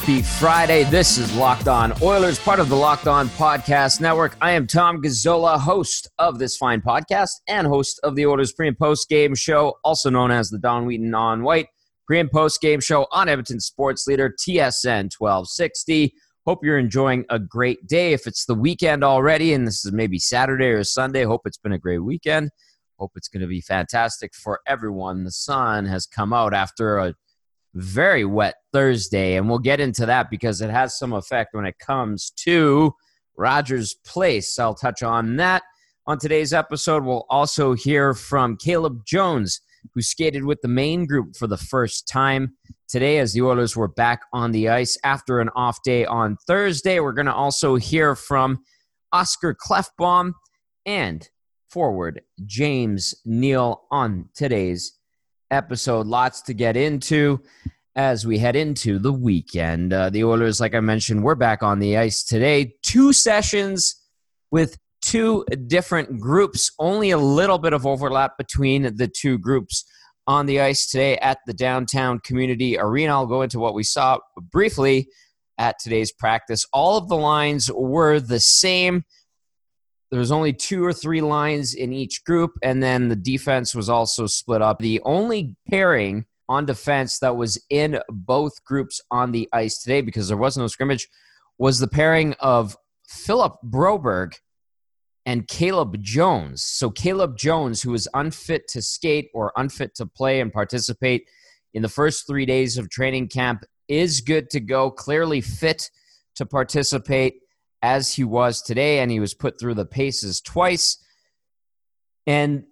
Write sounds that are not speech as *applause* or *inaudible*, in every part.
Happy Friday. This is Locked On Oilers, part of the Locked On Podcast Network. I am Tom Gazzola, host of this fine podcast and host of the Oilers pre and post game show, also known as the Don Wheaton on Whyte pre and post game show on Edmonton Sports Leader, TSN 1260. Hope you're enjoying a great day. If it's the weekend already and this is maybe Saturday or Sunday, hope it's been a great weekend. Hope it's going to be fantastic for everyone. The sun has come out after a very wet Thursday, and we'll get into that because it has some effect when it comes to Rogers Place. I'll touch on that on today's episode. We'll also hear from Caleb Jones, who skated with the main group for the first time today as the Oilers were back on the ice after an off day on Thursday. We're going to also hear from Oscar Klefbom and forward James Neal on today's episode. Lots to get into as we head into the weekend. Uh, the Oilers, like I mentioned, we're back on the ice today. Two sessions with two different groups, only a little bit of overlap between the two groups on the ice today at the downtown community arena. I'll go into what we saw briefly at today's practice. All of the lines were the same There was only two or three lines in each group, and then the defense was also split up. The only pairing on defense that was in both groups on the ice today, because there was no scrimmage, was the pairing of Philip Broberg and Caleb Jones. So Caleb Jones, who was unfit to skate or unfit to play and participate in the first three days of training camp, is good to go, clearly fit to participate as he was today, and he was put through the paces twice. And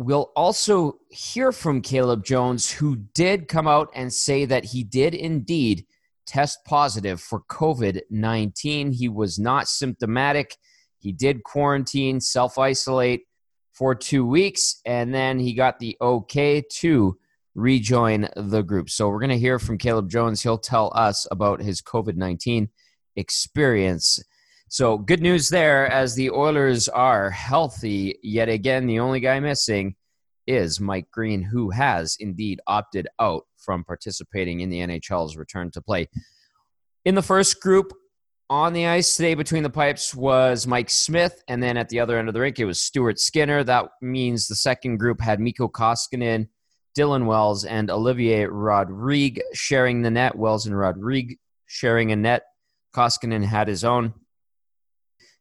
we'll also hear from Caleb Jones, who did come out and say that he did indeed test positive for COVID 19. He was not symptomatic. He did quarantine, self isolate for two weeks, and then he got the okay to rejoin the group. So we're going to hear from Caleb Jones. He'll tell us about his COVID 19 experience. So good news there as the Oilers are healthy. Yet again, the only guy missing is Mike Green, who has indeed opted out from participating in the NHL's return to play. In the first group on the ice today between the pipes was Mike Smith, and then at the other end of the rink it was Stuart Skinner. That means the second group had Mikko Koskinen, Dylan Wells, and Olivier Rodrigue sharing the net. Wells and Rodrigue sharing a net. Koskinen had his own.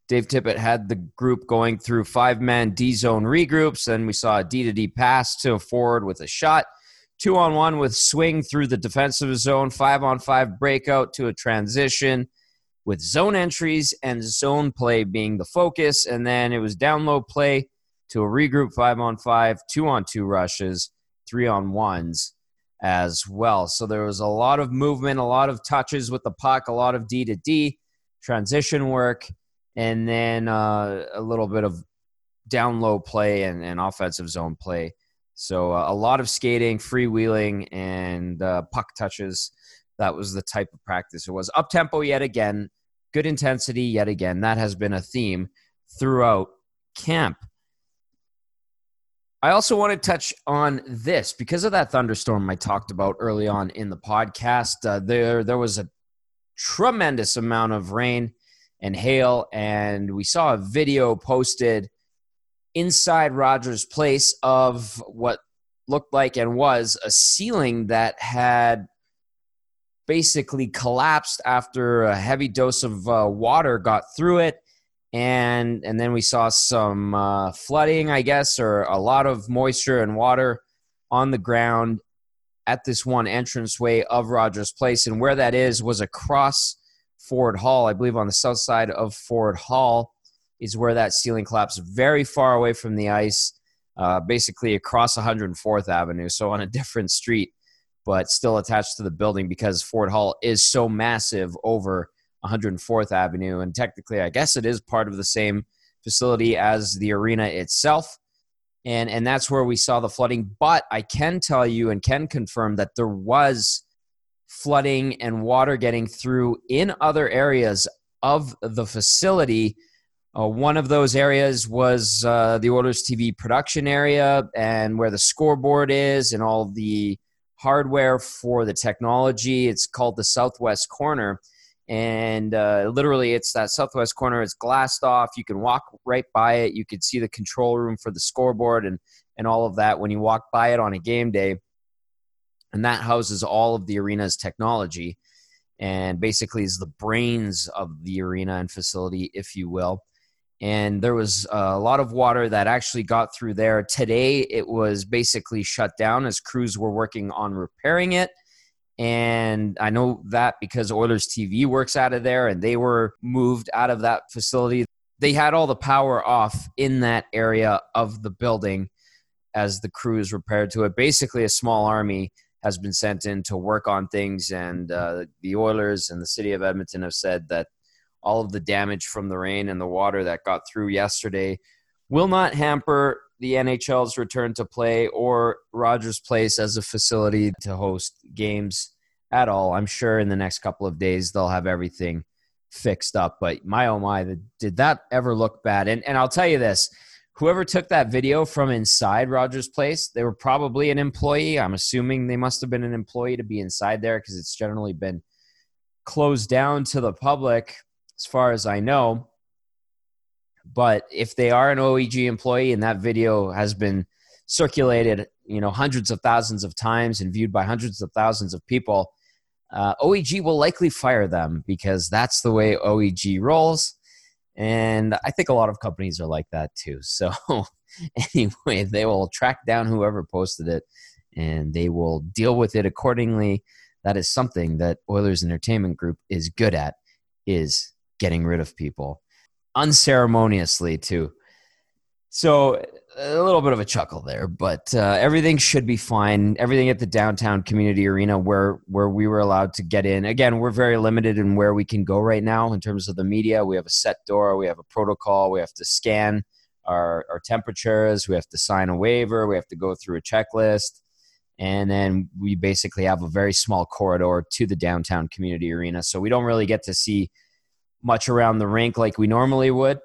Dave Tippett had the group going through five man D zone regroups. Then we saw a D to D pass to a forward with a shot, two on one with swing through the defensive zone, five on five breakout to a transition with zone entries and zone play being the focus. And then it was down low play to a regroup five on five, two on two rushes, three on ones as well. So there was a lot of movement, a lot of touches with the puck, a lot of D to D transition work and then uh, a little bit of down low play and, and offensive zone play. So uh, a lot of skating, freewheeling, and uh, puck touches. That was the type of practice it was. Up tempo yet again, good intensity yet again. That has been a theme throughout camp. I also want to touch on this because of that thunderstorm I talked about early on in the podcast. Uh, there, there was a tremendous amount of rain and hail. And we saw a video posted inside Rogers Place of what looked like and was a ceiling that had basically collapsed after a heavy dose of uh, water got through it and and then we saw some uh, flooding i guess or a lot of moisture and water on the ground at this one entranceway of rogers place and where that is was across Ford Hall, I believe on the south side of Ford Hall is where that ceiling collapsed, very far away from the ice, uh, basically across 104th Avenue, so on a *laughs* different street, but still attached to the building because Ford Hall is so massive over 104th Avenue, and technically, I guess it is part of the same facility as the arena itself. And, and that's where we saw the flooding. But I can tell you and can confirm that there was flooding and water getting through in other areas of the facility. Uh, one of those areas was uh, the Oilers TV production area and where the scoreboard is and all the hardware for the technology. It's called the Southwest Corner. And uh, literally, it's that southwest corner. It's glassed off. You can walk right by it. You can see the control room for the scoreboard and and all of that when you walk by it on a game day. And that houses all of the arena's technology and basically is the brains of the arena and facility, if you will. And there was uh, a lot of water that actually got through there. Today, it was basically shut down as crews were working on repairing it. And I know that because Oilers TV works out of there and they were moved out of that facility. They had all the power off in that area of the building as the crews repaired to it. Basically, a small army has been sent in to work on things, and uh, the Oilers and the city of Edmonton have said that all of the damage from the rain and the water that got through yesterday will not hamper the NHL's return to play or Rogers Place as a facility to host games at all. I'm sure in the next couple of days they'll have everything fixed up. But my oh my, did that ever look bad? And and I'll tell you this whoever took that video from inside Rogers Place, they were probably an employee. I'm assuming they must have been an employee to be inside there because it's generally been closed down to the public, as far as I know. But if they are an OEG employee and that video has been circulated, you know, hundreds of thousands of times and viewed by hundreds of thousands of people, uh, OEG will likely fire them because that's the way OEG rolls and I think a lot of companies are like that too. *laughs* So, anyway, they will track down whoever posted it and they will deal with it accordingly. That is something that Oilers Entertainment Group is good at is getting rid of people unceremoniously too. So a little bit of a chuckle there, but uh, everything should be fine. Everything at the downtown community arena where where we were allowed to get in. Again, we're very limited in where we can go right now in terms of the media. We have a set door, we have a protocol, we have to scan our, our temperatures, we have to sign a waiver, we have to go through a checklist, and then we basically have a very small corridor to the downtown community arena. So we don't really get to see much around the rink like we normally would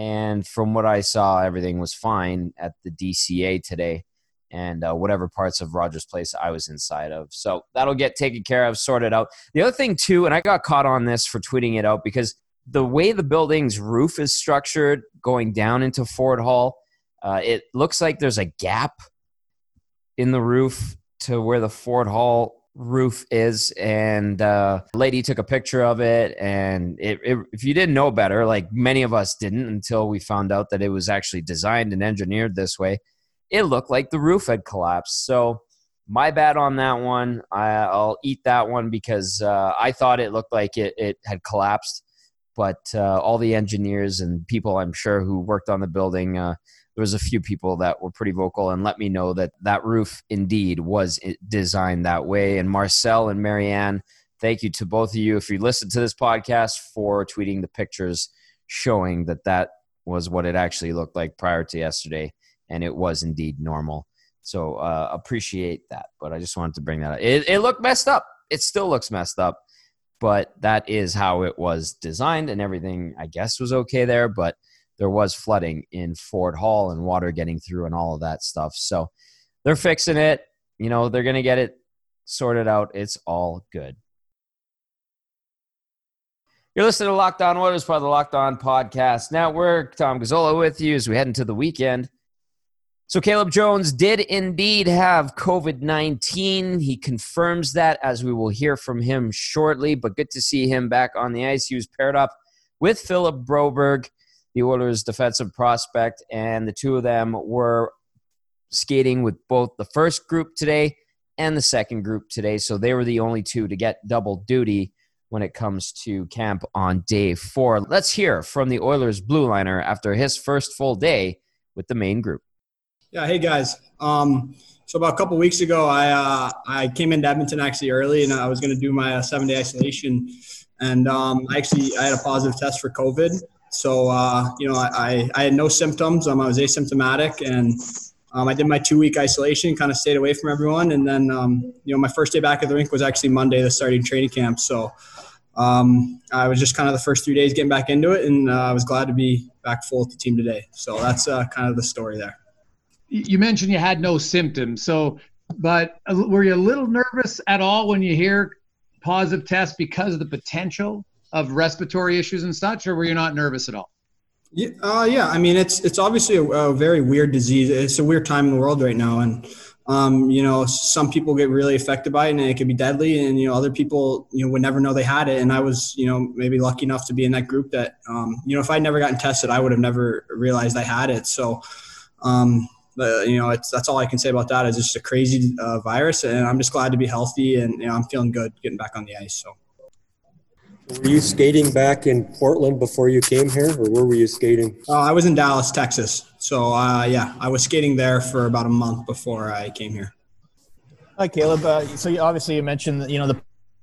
and from what I saw, everything was fine at the DCA today, and uh, whatever parts of Rogers Place I was inside of. So that'll get taken care of, sorted out. The other thing too, and I got caught on this for tweeting it out because the way the building's roof is structured, going down into Ford Hall, uh, it looks like there's a gap in the roof to where the Ford Hall roof is and uh lady took a picture of it and it, it, if you didn't know better like many of us didn't until we found out that it was actually designed and engineered this way. It looked like the roof had collapsed. So my bad on that one. I, will eat that one because uh, i thought it looked like it, it had collapsed but uh, all the engineers and people i'm sure who worked on the building uh, there was a few people that were pretty vocal and let me know that that roof indeed was designed that way. And Marcel and Marianne, thank you to both of you if you listened to this podcast for tweeting the pictures showing that that was what it actually looked like prior to yesterday, and it was indeed normal. So uh, appreciate that. But I just wanted to bring that up. It, it looked messed up. It still looks messed up, but that is how it was designed, and everything I guess was okay there. But there was flooding in Ford Hall and water getting through and all of that stuff. So they're fixing it. You know, they're going to get it sorted out. It's all good. You're listening to Locked On Oilers, part of the Locked On Podcast Network. Tom Gazzola with you as we head into the weekend. So, Caleb Jones did indeed have COVID 19. He confirms that as we will hear from him shortly, but good to see him back on the ice. He was paired up with Philip Broberg the Oilers' defensive prospect, and the two of them were skating with both the first group today and the second group today. So they were the only two to get double duty when it comes to camp on day four. Let's hear from the Oilers blue liner after his first full day with the main group. Yeah, hey guys. Um, so about a couple weeks ago, I uh, I came into Edmonton actually early, and I was going to do my uh, seven day isolation, and um, I actually I had a positive test for COVID. So, uh, you know, I, I had no symptoms. Um, I was asymptomatic and um, I did my two week isolation, kind of stayed away from everyone. And then, um, you know, my first day back at the rink was actually Monday, the starting training camp. So um, I was just kind of the first three days getting back into it. And uh, I was glad to be back full with the team today. So that's uh, kind of the story there. You mentioned you had no symptoms. So but were you a little nervous at all when you hear positive test because of the potential of respiratory issues and such, or were you not nervous at all? Yeah, uh, yeah. I mean, it's it's obviously a, a, very weird disease. It's a weird time in the world right now, and um, you know, some people get really affected by it, and it can be deadly. And you know, other people you know would never know they had it. And I was you know maybe lucky enough to be in that group that um, you know if I'd never gotten tested, I would have never realized I had it. So. Um, but you know, it's that's all I can say about that. Is it's just a crazy uh, virus, and I'm just glad to be healthy, and you know, I'm feeling good getting back on the ice. So. Were you skating back in Portland before you came here, or where were you skating? Uh, I was in Dallas, Texas. So uh, yeah, I was skating there for about a month before I came here. Hi, Caleb. Uh, so you, obviously you mentioned you know the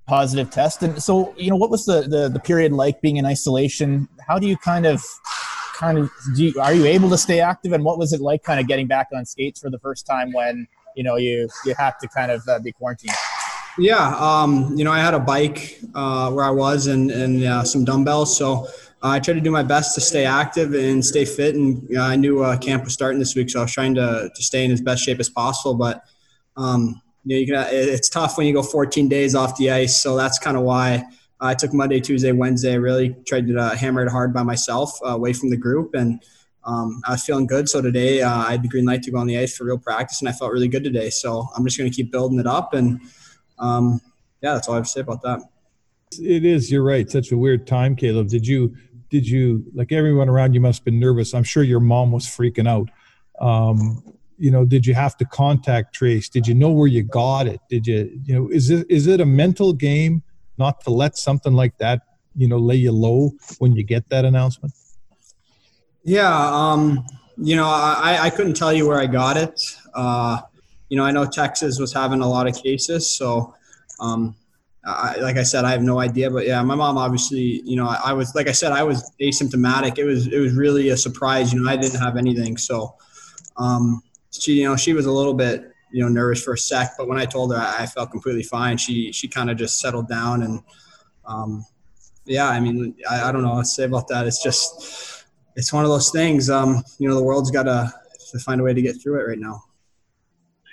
positive test, and so you know what was the, the the period like being in isolation? How do you kind of kind of do you, are you able to stay active, and what was it like kind of getting back on skates for the first time when you know you you have to kind of uh, be quarantined? Yeah, um, you know, I had a bike uh, where I was and, and uh, some dumbbells. So I tried to do my best to stay active and stay fit. And I knew uh, camp was starting this week, so I was trying to, to stay in as best shape as possible. But um, you know, you can, it's tough when you go 14 days off the ice. So that's kind of why I took Monday, Tuesday, Wednesday. Really tried to uh, hammer it hard by myself, uh, away from the group, and um, I was feeling good. So today I had the green light to go on the ice for real practice, and I felt really good today. So I'm just going to keep building it up and um, yeah, that's all I have to say about that. It is. You're right. Such a weird time, Caleb. Did you? Did you like everyone around you must have been nervous? I'm sure your mom was freaking out. Um, you know, did you have to contact trace? Did you know where you got it? Did you, you know, is it is it a mental game not to let something like that, you know, lay you low when you get that announcement? Yeah, um, you know, I, I couldn't tell you where I got it. Uh, you know, I know Texas was having a lot of cases, so um, I, like I said, I have no idea. But yeah, my mom obviously, you know, I, I, was like I said, I was asymptomatic. It was it was really a surprise. You know, I didn't have anything, so um, she, you know, she was a little bit, you know, nervous for a sec. But when I told her I, I felt completely fine, she she kind of just settled down and. Um, yeah, I mean, I, I don't know what to say about that. It's just, it's one of those things. Um, you know, the world's got to find a way to get through it right now.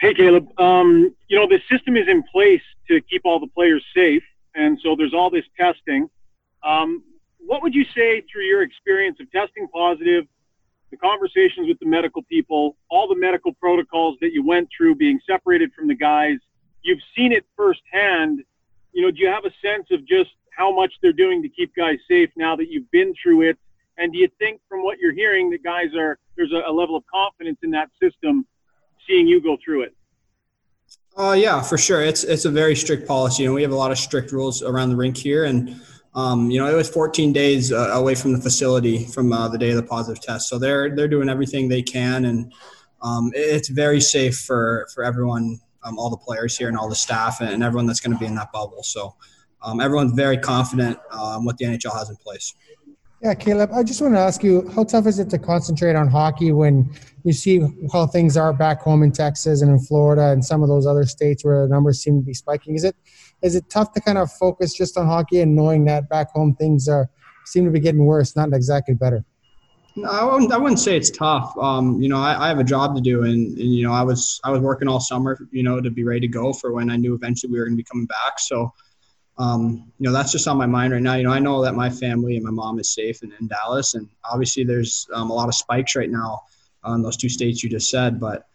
Hey, Caleb. Um, you know, the system is in place to keep all the players safe, and so there's all this testing. Um, what would you say through your experience of testing positive, the conversations with the medical people, all the medical protocols that you went through, being separated from the guys? You've seen it firsthand. You know, do you have a sense of just how much they're doing to keep guys safe now that you've been through it? And do you think, from what you're hearing, that guys are there's a, a level of confidence in that system seeing you go through it? Uh, yeah, for sure. It's it's a very strict policy, and we have a lot of strict rules around the rink here. And um, you know, it was 14 days uh, away from the facility from uh, the day of the positive test, so they're they're doing everything they can, and um, it's very safe for for everyone, um, all the players here, and all the staff, and everyone that's going to be in that bubble. So um, everyone's very confident um, what the NHL has in place. Yeah, Caleb, I just want to ask you, how tough is it to concentrate on hockey when you see how things are back home in Texas and in Florida and some of those other states where the numbers seem to be spiking? Is it is it tough to kind of focus just on hockey and knowing that back home things are seem to be getting worse, not exactly better? No, I wouldn't, I wouldn't say it's tough. Um, you know, I, I, have a job to do, and, and, you know, I was I was working all summer, you know, to be ready to go for when I knew eventually we were going to be coming back. So um, you know, that's just on my mind right now. You know, I know that my family and my mom is safe in, in Dallas, and obviously there's um, a lot of spikes right now on those two states you just said. But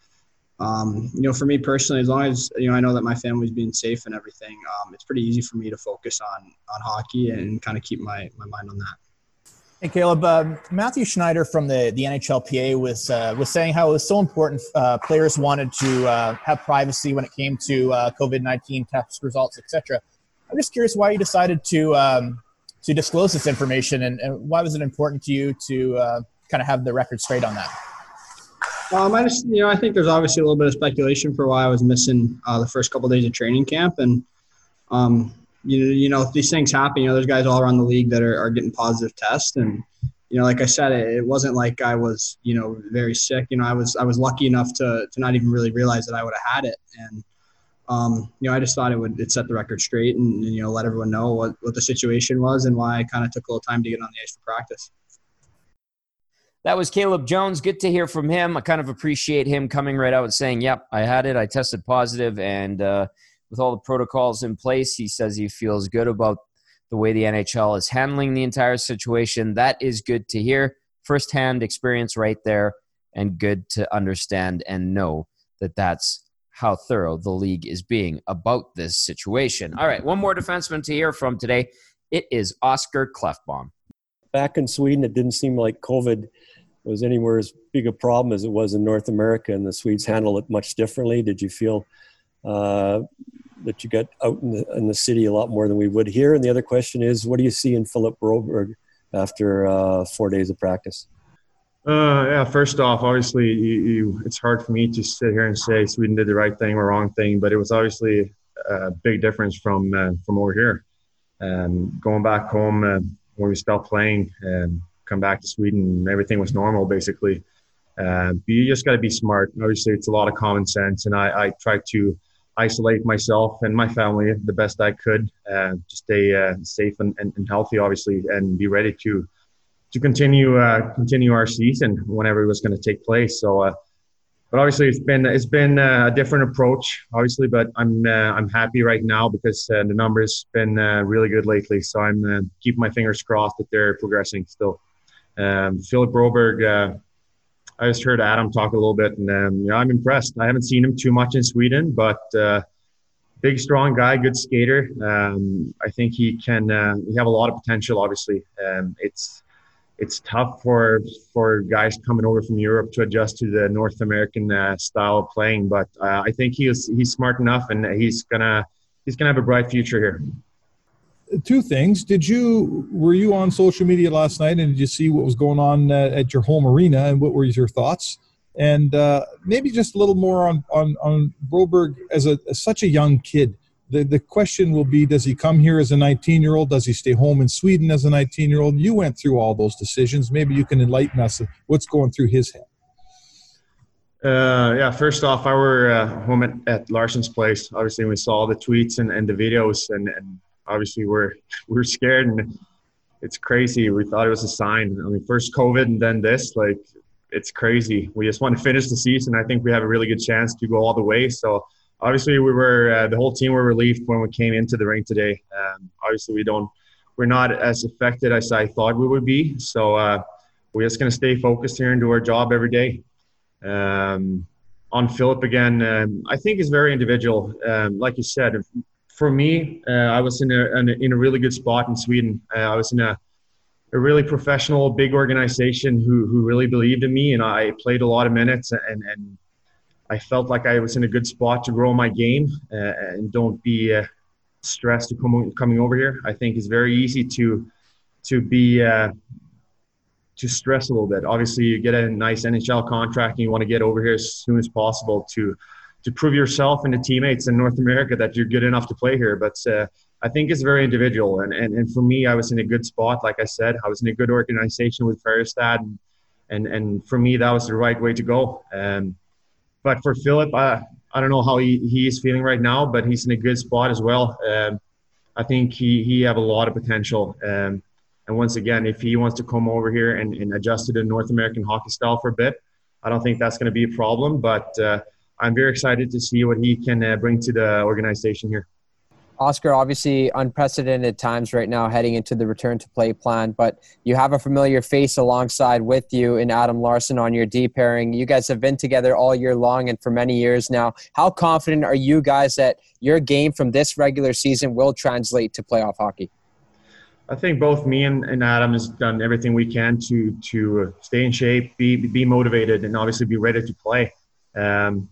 um, you know, for me personally, as long as you know I know that my family's being safe and everything, um, it's pretty easy for me to focus on on hockey and kind of keep my my mind on that. Hey Caleb, uh, Mathieu Schneider from the, the NHLPA was uh, was saying how it was so important. Uh, players wanted to uh, have privacy when it came to uh, COVID nineteen test results, etc. I'm just curious why you decided to um, to disclose this information, and, and, why was it important to you to uh, kind of have the record straight on that? Um, I just, you know, I think there's obviously a little bit of speculation for why I was missing uh, the first couple of days of training camp, and um, you know, you know, these things happen. You know, there's guys all around the league that are, are getting positive tests, and you know, like I said, it, it, wasn't like I was, you know, very sick. You know, I was I was lucky enough to to not even really realize that I would have had it, and um, you know, I just thought it would it set the record straight and, and, you know let everyone know what, what the situation was and why I kind of took a little time to get on the ice for practice. that was Caleb Jones. Good to hear from him. I kind of appreciate him coming right out and saying, "Yep, I had it. I tested positive, and uh, with all the protocols in place, he says he feels good about the way the NHL is handling the entire situation. That is good to hear. Firsthand experience right there, and good to understand and know that that's how thorough the league is being about this situation. All right, one more defenseman to hear from today. It is Oscar Klefbom. Back in Sweden, it didn't seem like COVID was anywhere as big a problem as it was in North America, and the Swedes handled it much differently. Did you feel uh, that you got out in the, in the city a lot more than we would here? And the other question is, what do you see in Philip Broberg after uh, four days of practice? Uh, yeah, first off, obviously, you, you, it's hard for me to sit here and say Sweden did the right thing or wrong thing, but it was obviously a big difference from uh, from over here. Um, going back home uh, when we stopped playing and come back to Sweden, everything was normal basically. Uh, you just got to be smart. Obviously, it's a lot of common sense, and I, I try to isolate myself and my family the best I could uh, to stay uh, safe and, and, and, healthy, obviously, and be ready to to continue uh, continue our season whenever it was going to take place. So, uh, but obviously, it's been it's been uh, a different approach, obviously. But I'm uh, I'm happy right now because the numbers been really good lately. So I'm keeping my fingers crossed that they're progressing still. Um, Philip Broberg I just heard Adam talk a little bit, and um, yeah, I'm impressed. I haven't seen him too much in Sweden, but uh, big, strong guy, good skater. Um, I think he can. Uh, he have a lot of potential. Obviously, um, it's it's tough for for guys coming over from Europe to adjust to the North American uh, style of playing, but uh, I think he is he's smart enough, and he's gonna he's gonna have a bright future here two things. Did you were you on social media last night and did you see what was going on uh, at your home arena and what were your thoughts? And uh, maybe just a little more on on on Broberg as a as such a young kid. The the question will be: Does he come here as a 19 year old? Does he stay home in Sweden as a 19 year old? You went through all those decisions. Maybe you can enlighten us. What's going through his head? Uh, yeah, first off, I were uh, home at, at Larsson's place. Obviously, we saw the tweets and, and the videos, and, and obviously we're *laughs* we're scared and it's crazy. We thought it was a sign. I mean, first COVID and then this, like it's crazy. We just want to finish the season. I think we have a really good chance to go all the way. So obviously we were uh, the whole team were relieved when we came into the ring today. Um, obviously we don't we're not as affected as I thought we would be. So uh, we're just going to stay focused here and do our job every day. Um, on Philip again, um, I think is very individual. Um, like you said, for me, uh, I was in a, in a, in a really good spot in Sweden. Uh, I was in a a really professional, big organization who who really believed in me, and I played a lot of minutes, and and I felt like I was in a good spot to grow my game uh, and don't be uh, stressed to come coming over here. I think it's very easy to to be uh, to stress a little bit. Obviously, you get a nice NHL contract, and you want to get over here as soon as possible to to prove yourself and the teammates in North America that you're good enough to play here. But uh, I think it's very individual. And, and, and for me, I was in a good spot. Like I said, I was in a good organization with Färjestad. And, and, and for me, that was the right way to go. Um, but for Philip, I, I don't know how he, he is feeling right now, but he's in a good spot as well. Um, I think he, he have a lot of potential. Um, and once again, if he wants to come over here and, and adjust to the North American hockey style for a bit, I don't think that's going to be a problem. But uh, I'm very excited to see what he can uh, bring to the organization here. Oscar, obviously unprecedented times right now heading into the return to play plan, but you have a familiar face alongside with you in Adam Larsson on your D pairing. You guys have been together all year long and for many years now. How confident are you guys that your game from this regular season will translate to playoff hockey? I think both me and, and Adam has done everything we can to to stay in shape, be be motivated, and obviously be ready to play. Um,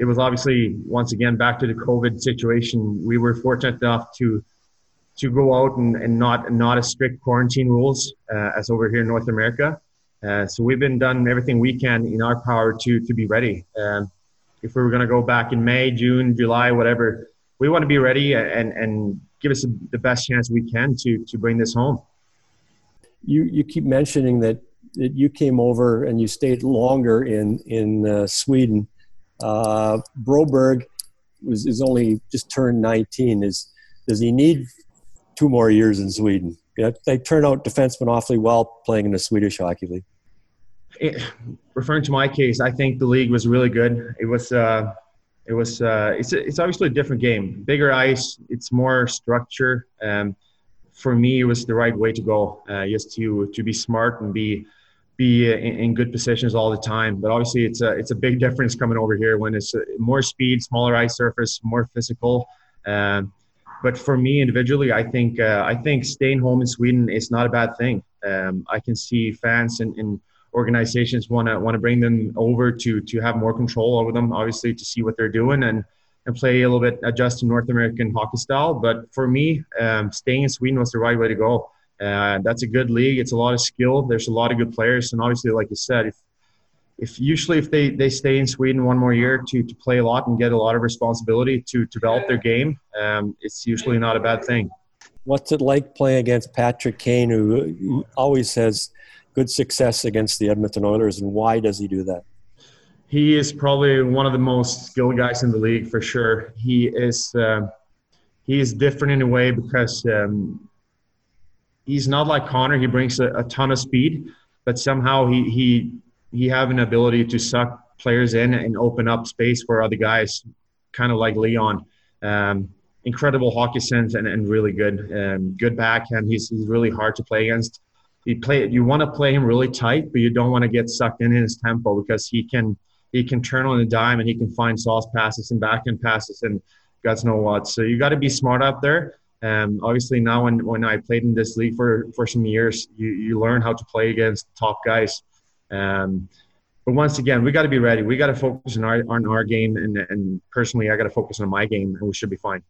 it was obviously once again back to the COVID situation. We were fortunate enough to to go out and, and not not as strict quarantine rules uh, as over here in North America. Uh, so we've been done everything we can in our power to to be ready. Um, if we were going to go back in May, June, July, whatever, we want to be ready and and give us the best chance we can to to bring this home. You you keep mentioning that, that you came over and you stayed longer in in uh, Sweden. Uh, Broberg was, is only just turned 19. Is does he need two more years in Sweden? Yeah, they turn out defensemen awfully well playing in the Swedish hockey league. it, referring to my case, I think the league was really good. It was. Uh, it was. Uh, it's. It's obviously a different game. Bigger ice. It's more structure. Um, for me, it was the right way to go. Uh, just to to be smart and be be in, in, good positions all the time. But obviously, it's a it's a big difference coming over here when it's uh, more speed, smaller ice surface, more physical. Um, but for me individually, I think uh, I think staying home in Sweden is not a bad thing. Um, I can see fans and, and organizations want to want to bring them over to to have more control over them. Obviously, to see what they're doing and and play a little bit adjust to North American hockey style. But for me, um, staying in Sweden was the right way to go. Uh, that's a good league. It's a lot of skill. There's a lot of good players, and obviously, like you said, if if usually if they, they stay in Sweden one more year to, to play a lot and get a lot of responsibility to develop their game, um, it's usually not a bad thing. What's it like playing against Patrick Kane, who always has good success against the Edmonton Oilers, and why does he do that? He is probably one of the most skilled guys in the league for sure. He is uh, he is different in a way because um, he's not like Connor. He brings a, a ton of speed, but somehow he he he have an ability to suck players in and open up space for other guys, kind of like Leon. Um, incredible hockey sense and, and really good. Um, good backhand. He's, he's really hard to play against. You play you want to play him really tight, but you don't want to get sucked in his tempo because he can he can turn on a dime and he can find sauce passes and backhand passes and God's know what. So you got to be smart out there. Um, obviously now when, when I played in this league for, for some years, you, you learn how to play against top guys. Um, but once again, we got to be ready. We got to focus on our on our game, and and personally, I got to focus on my game, and we should be fine.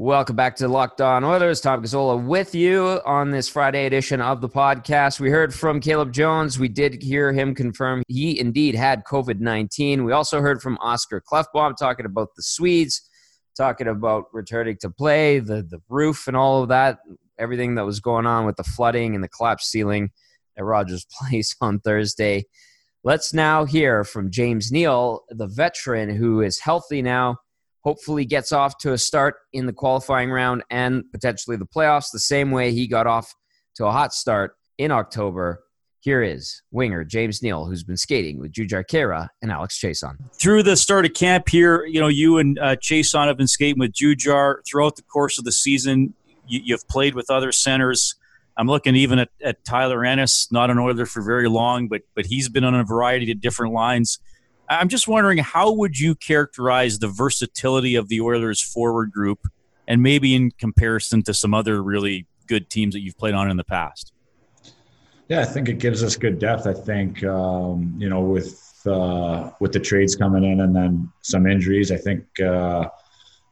Welcome back to Locked On Oilers. Tom Gazzola with you on this Friday edition of the podcast. We heard from Caleb Jones. We did hear him confirm he indeed had COVID 19. We also heard from Oscar Klefbom talking about the Swedes, talking about returning to play, the, the roof, and all of that everything that was going on with the flooding and the collapsed ceiling at Rogers *laughs* Place on Thursday. Let's now hear from James Neal, the veteran who is healthy now, hopefully gets off to a start in the qualifying round and potentially the playoffs the same way he got off to a hot start in October. Here is winger James Neal, who's been skating with Jujhar Khaira and Alex Chiasson. Through the start of camp here, you know, you and uh, Chiasson have been skating with Jujhar throughout the course of the season you, have played with other centers. I'm looking even at, at Tyler Ennis, not an Oiler for very long, but but he's been on a variety of different lines. I'm just wondering how would you characterize the versatility of the Oilers forward group, and maybe in comparison to some other really good teams that you've played on in the past. Yeah, I think it gives us good depth. I think um, you know with uh, with the trades coming in and then some injuries, I think. Uh,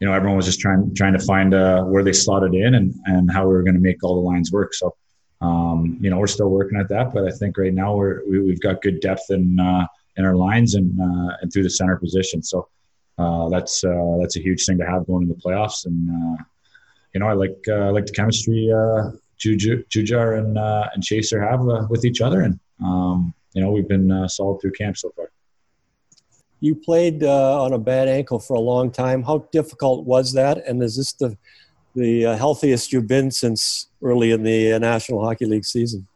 you know, everyone was just trying trying to find uh, where they slotted in and and how we were going to make all the lines work. So, um, you know, we're still working at that, but I think right now we're we, have got good depth in uh, in our lines and uh, and through the center position. So uh, that's that's a huge thing to have going into the playoffs. And you know, I like I like the chemistry Juju, Jujhar and and Chaser have with each other, and um, you know, we've been solid through camp so far. You played uh, on a bad ankle for a long time. How difficult was that? And is this the the uh, healthiest you've been since early in the uh, National Hockey League season?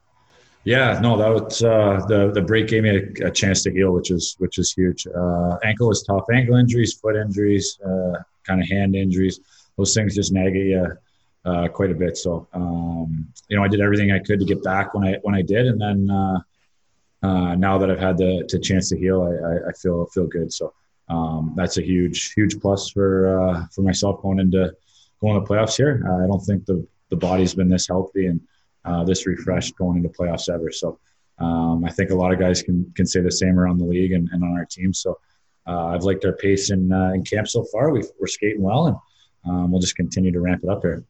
Yeah, no, that was uh, the the break gave me a, a, chance to heal, which is which is huge. Uh, ankle is tough. Ankle injuries, foot injuries, uh, kind of hand injuries. Those things just nag at you uh, quite a bit. So um, you know, I did everything I could to get back when I when I did, and then uh, uh, now that I've had the, the chance to heal, I, I, feel feel good. So um, that's a huge huge plus for uh, for myself going into going to the playoffs here. I don't think the the body's been this healthy and uh, this refreshed going into playoffs ever. So um, I think a lot of guys can can say the same around the league and, and on our team. So uh, I've liked our pace in in camp so far. we are skating well and um, we'll just continue to ramp it up here.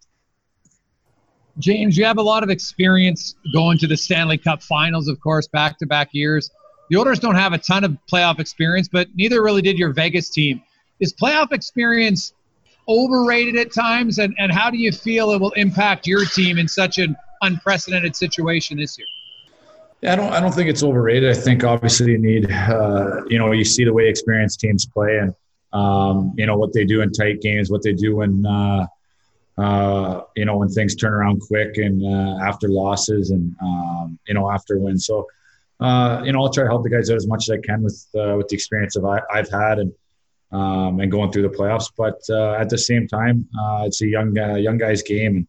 James, you have a lot of experience going to the Stanley Cup finals, of course, back to back years. The Oilers don't have a ton of playoff experience, but neither really did your Vegas team. Is playoff experience overrated at times? And, and how do you feel it will impact your team in such an unprecedented situation this year? Yeah, I don't. I don't think it's overrated. I think obviously you need, uh, you know, you see the way experienced teams play, and um, you know what they do in tight games, what they do when uh, uh, you know, when things turn around quick and uh, after losses and um, you know after wins. So uh, you know, I'll try to help the guys out as much as I can with uh, with the experience of I, have had and um, and going through the playoffs. But uh, at the same time, uh, it's a young young guy's game, and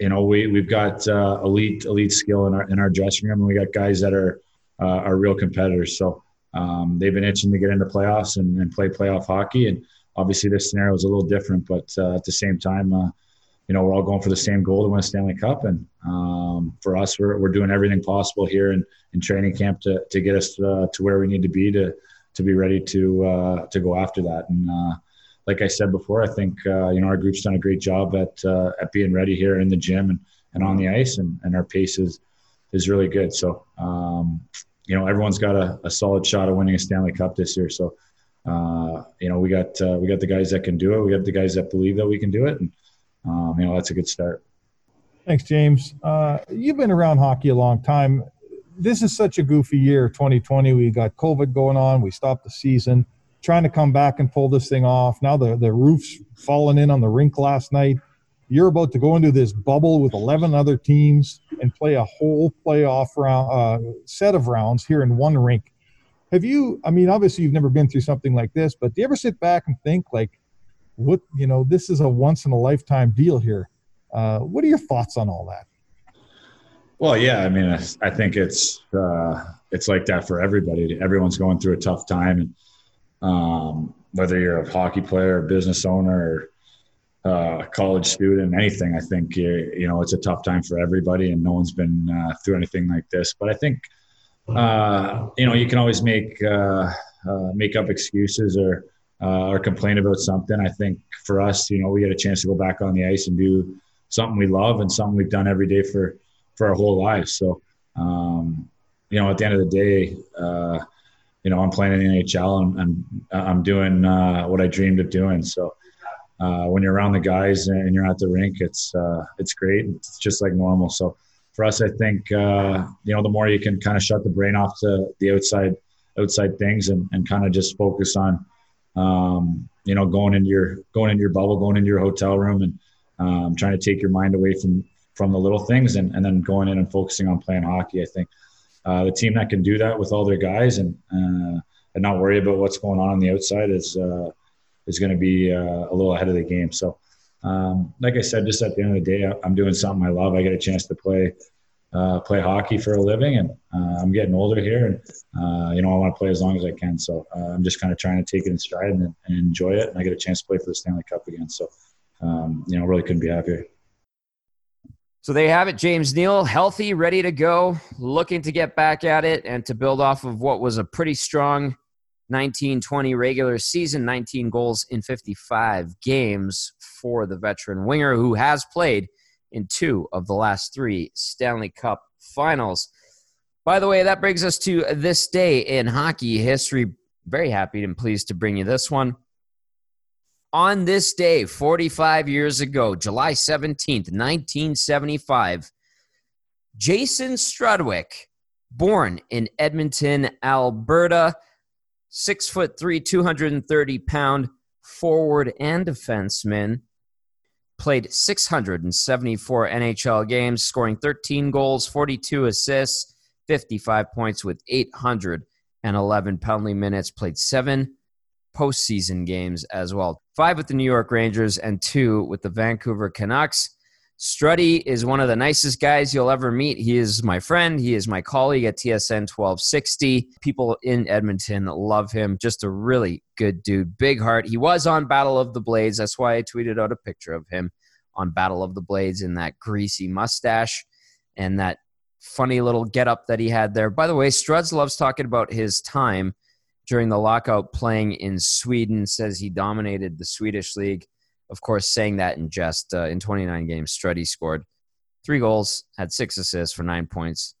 you know we we've got elite elite skill in our in our dressing room, and we got guys that are are real competitors. So um, they've been itching to get into playoffs and, and, play playoff hockey, and obviously this scenario is a little different, but at the same time you know, we're all going for the same goal to win a Stanley Cup. And um, for us, we're, we're doing everything possible here in, in training camp to, to get us uh, to where we need to be to, to be ready to, uh, to go after that. And uh, like I said before, I think, uh, you know, our group's done a great job at, uh, at being ready here in the gym and, and on the ice and, and our pace is, is really good. So, um, you know, everyone's got a, a, solid shot of winning a Stanley Cup this year. So, uh, you know, we got, we got the guys that can do it. We got the guys that believe that we can do it. And, um, you know that's a good start. Thanks, James. Uh, you've been around hockey a long time. This is such a goofy year, 2020. We got COVID going on. We stopped the season, trying to come back and pull this thing off. Now the the roof's falling in on the rink last night. You're about to go into this bubble with 11 other teams and play a whole playoff round uh, set of rounds here in one rink. Have you? I mean, obviously you've never been through something like this, but do you ever sit back and think like? What you know this is a once in a lifetime deal here. Uh, what are your thoughts on all that? Well yeah i mean i think it's uh, it's like that for everybody. Everyone's going through a tough time and um, whether you're a hockey player business owner or uh, college student anything i think you, you know it's a tough time for everybody and no one's been uh, through anything like this. But i think uh, you know you can always make uh, make up excuses or uh, or complain about something. I think for us, you know, we get a chance to go back on the ice and do something we love and something we've done every day for for our whole lives. So, um, you know, at the end of the day, uh, you know, I'm playing in the NHL and, and I'm doing uh, what I dreamed of doing. So, uh, when you're around the guys and you're at the rink, it's uh, it's great. It's just like normal. So, for us, I think uh, you know, the more you can kind of shut the brain off to the outside outside things and, and kind of just focus on um, you know, going into your going into your bubble, going into your hotel room, and um, trying to take your mind away from from the little things, and, and then going in and focusing on playing hockey. I think uh, the team that can do that with all their guys and uh, and not worry about what's going on on the outside is uh, is going to be uh, a little ahead of the game. So, um, like I said, just at the end of the day, I'm doing something I love. I get a chance to play uh, play hockey for a living, and uh, I'm getting older here, and uh, you know I want to play as long as I can. So uh, I'm just kind of trying to take it in stride and, and, enjoy it. And I get a chance to play for the Stanley Cup again. So um, you know, really couldn't be happier. So there you have it, James Neal, healthy, ready to go, looking to get back at it and to build off of what was a pretty strong 1920 regular season, 19 goals in 55 games for the veteran winger who has played in two of the last three Stanley Cup finals. By the way, that brings us to this day in hockey history. Very happy and pleased to bring you this one. On this day, 45 years ago, July 17th, 1975, Jason Strudwick, born in Edmonton, Alberta, six foot three, 230 pound forward and defenseman, played 674 NHL games, scoring 13 goals, 42 assists, 55 points with 811 penalty minutes, played seven postseason games as well five with the New York Rangers and two with the Vancouver Canucks. Struddy is one of the nicest guys you'll ever meet. He is my friend. He is my colleague at TSN 1260. People in Edmonton love him. Just a really good dude. Big heart. He was on Battle of the Blades. That's why I tweeted out a picture of him on Battle of the Blades in that greasy mustache and that funny little getup that he had there. By the way, Struds loves talking about his time during the lockout playing in Sweden. Says he dominated the Swedish league of course, saying that in just uh, in 29 games, Struddy scored three goals, had six assists for nine points,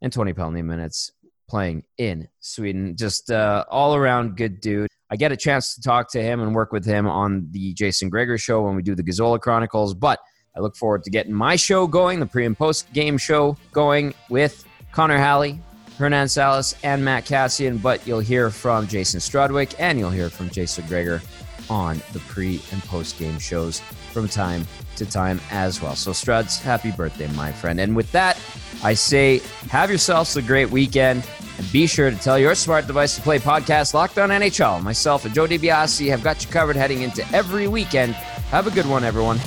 and 20 penalty minutes playing in Sweden. Just uh, all around good dude. I get a chance to talk to him and work with him on the Jason Gregor show when we do the Gazzola Chronicles, but I look forward to getting my show going, the pre and post game show going with Connor Halley, Hernan Salas, and Matt Cassian. But you'll hear from Jason Strudwick and you'll hear from Jason Gregor on the pre and post game shows from time to time as well. So, Struds, happy birthday, my friend. And with that, I say have yourselves a great weekend. And be sure to tell your smart device to play podcast Locked On NHL. Myself and Joe DiBiase have got you covered heading into every weekend. Have a good one, everyone.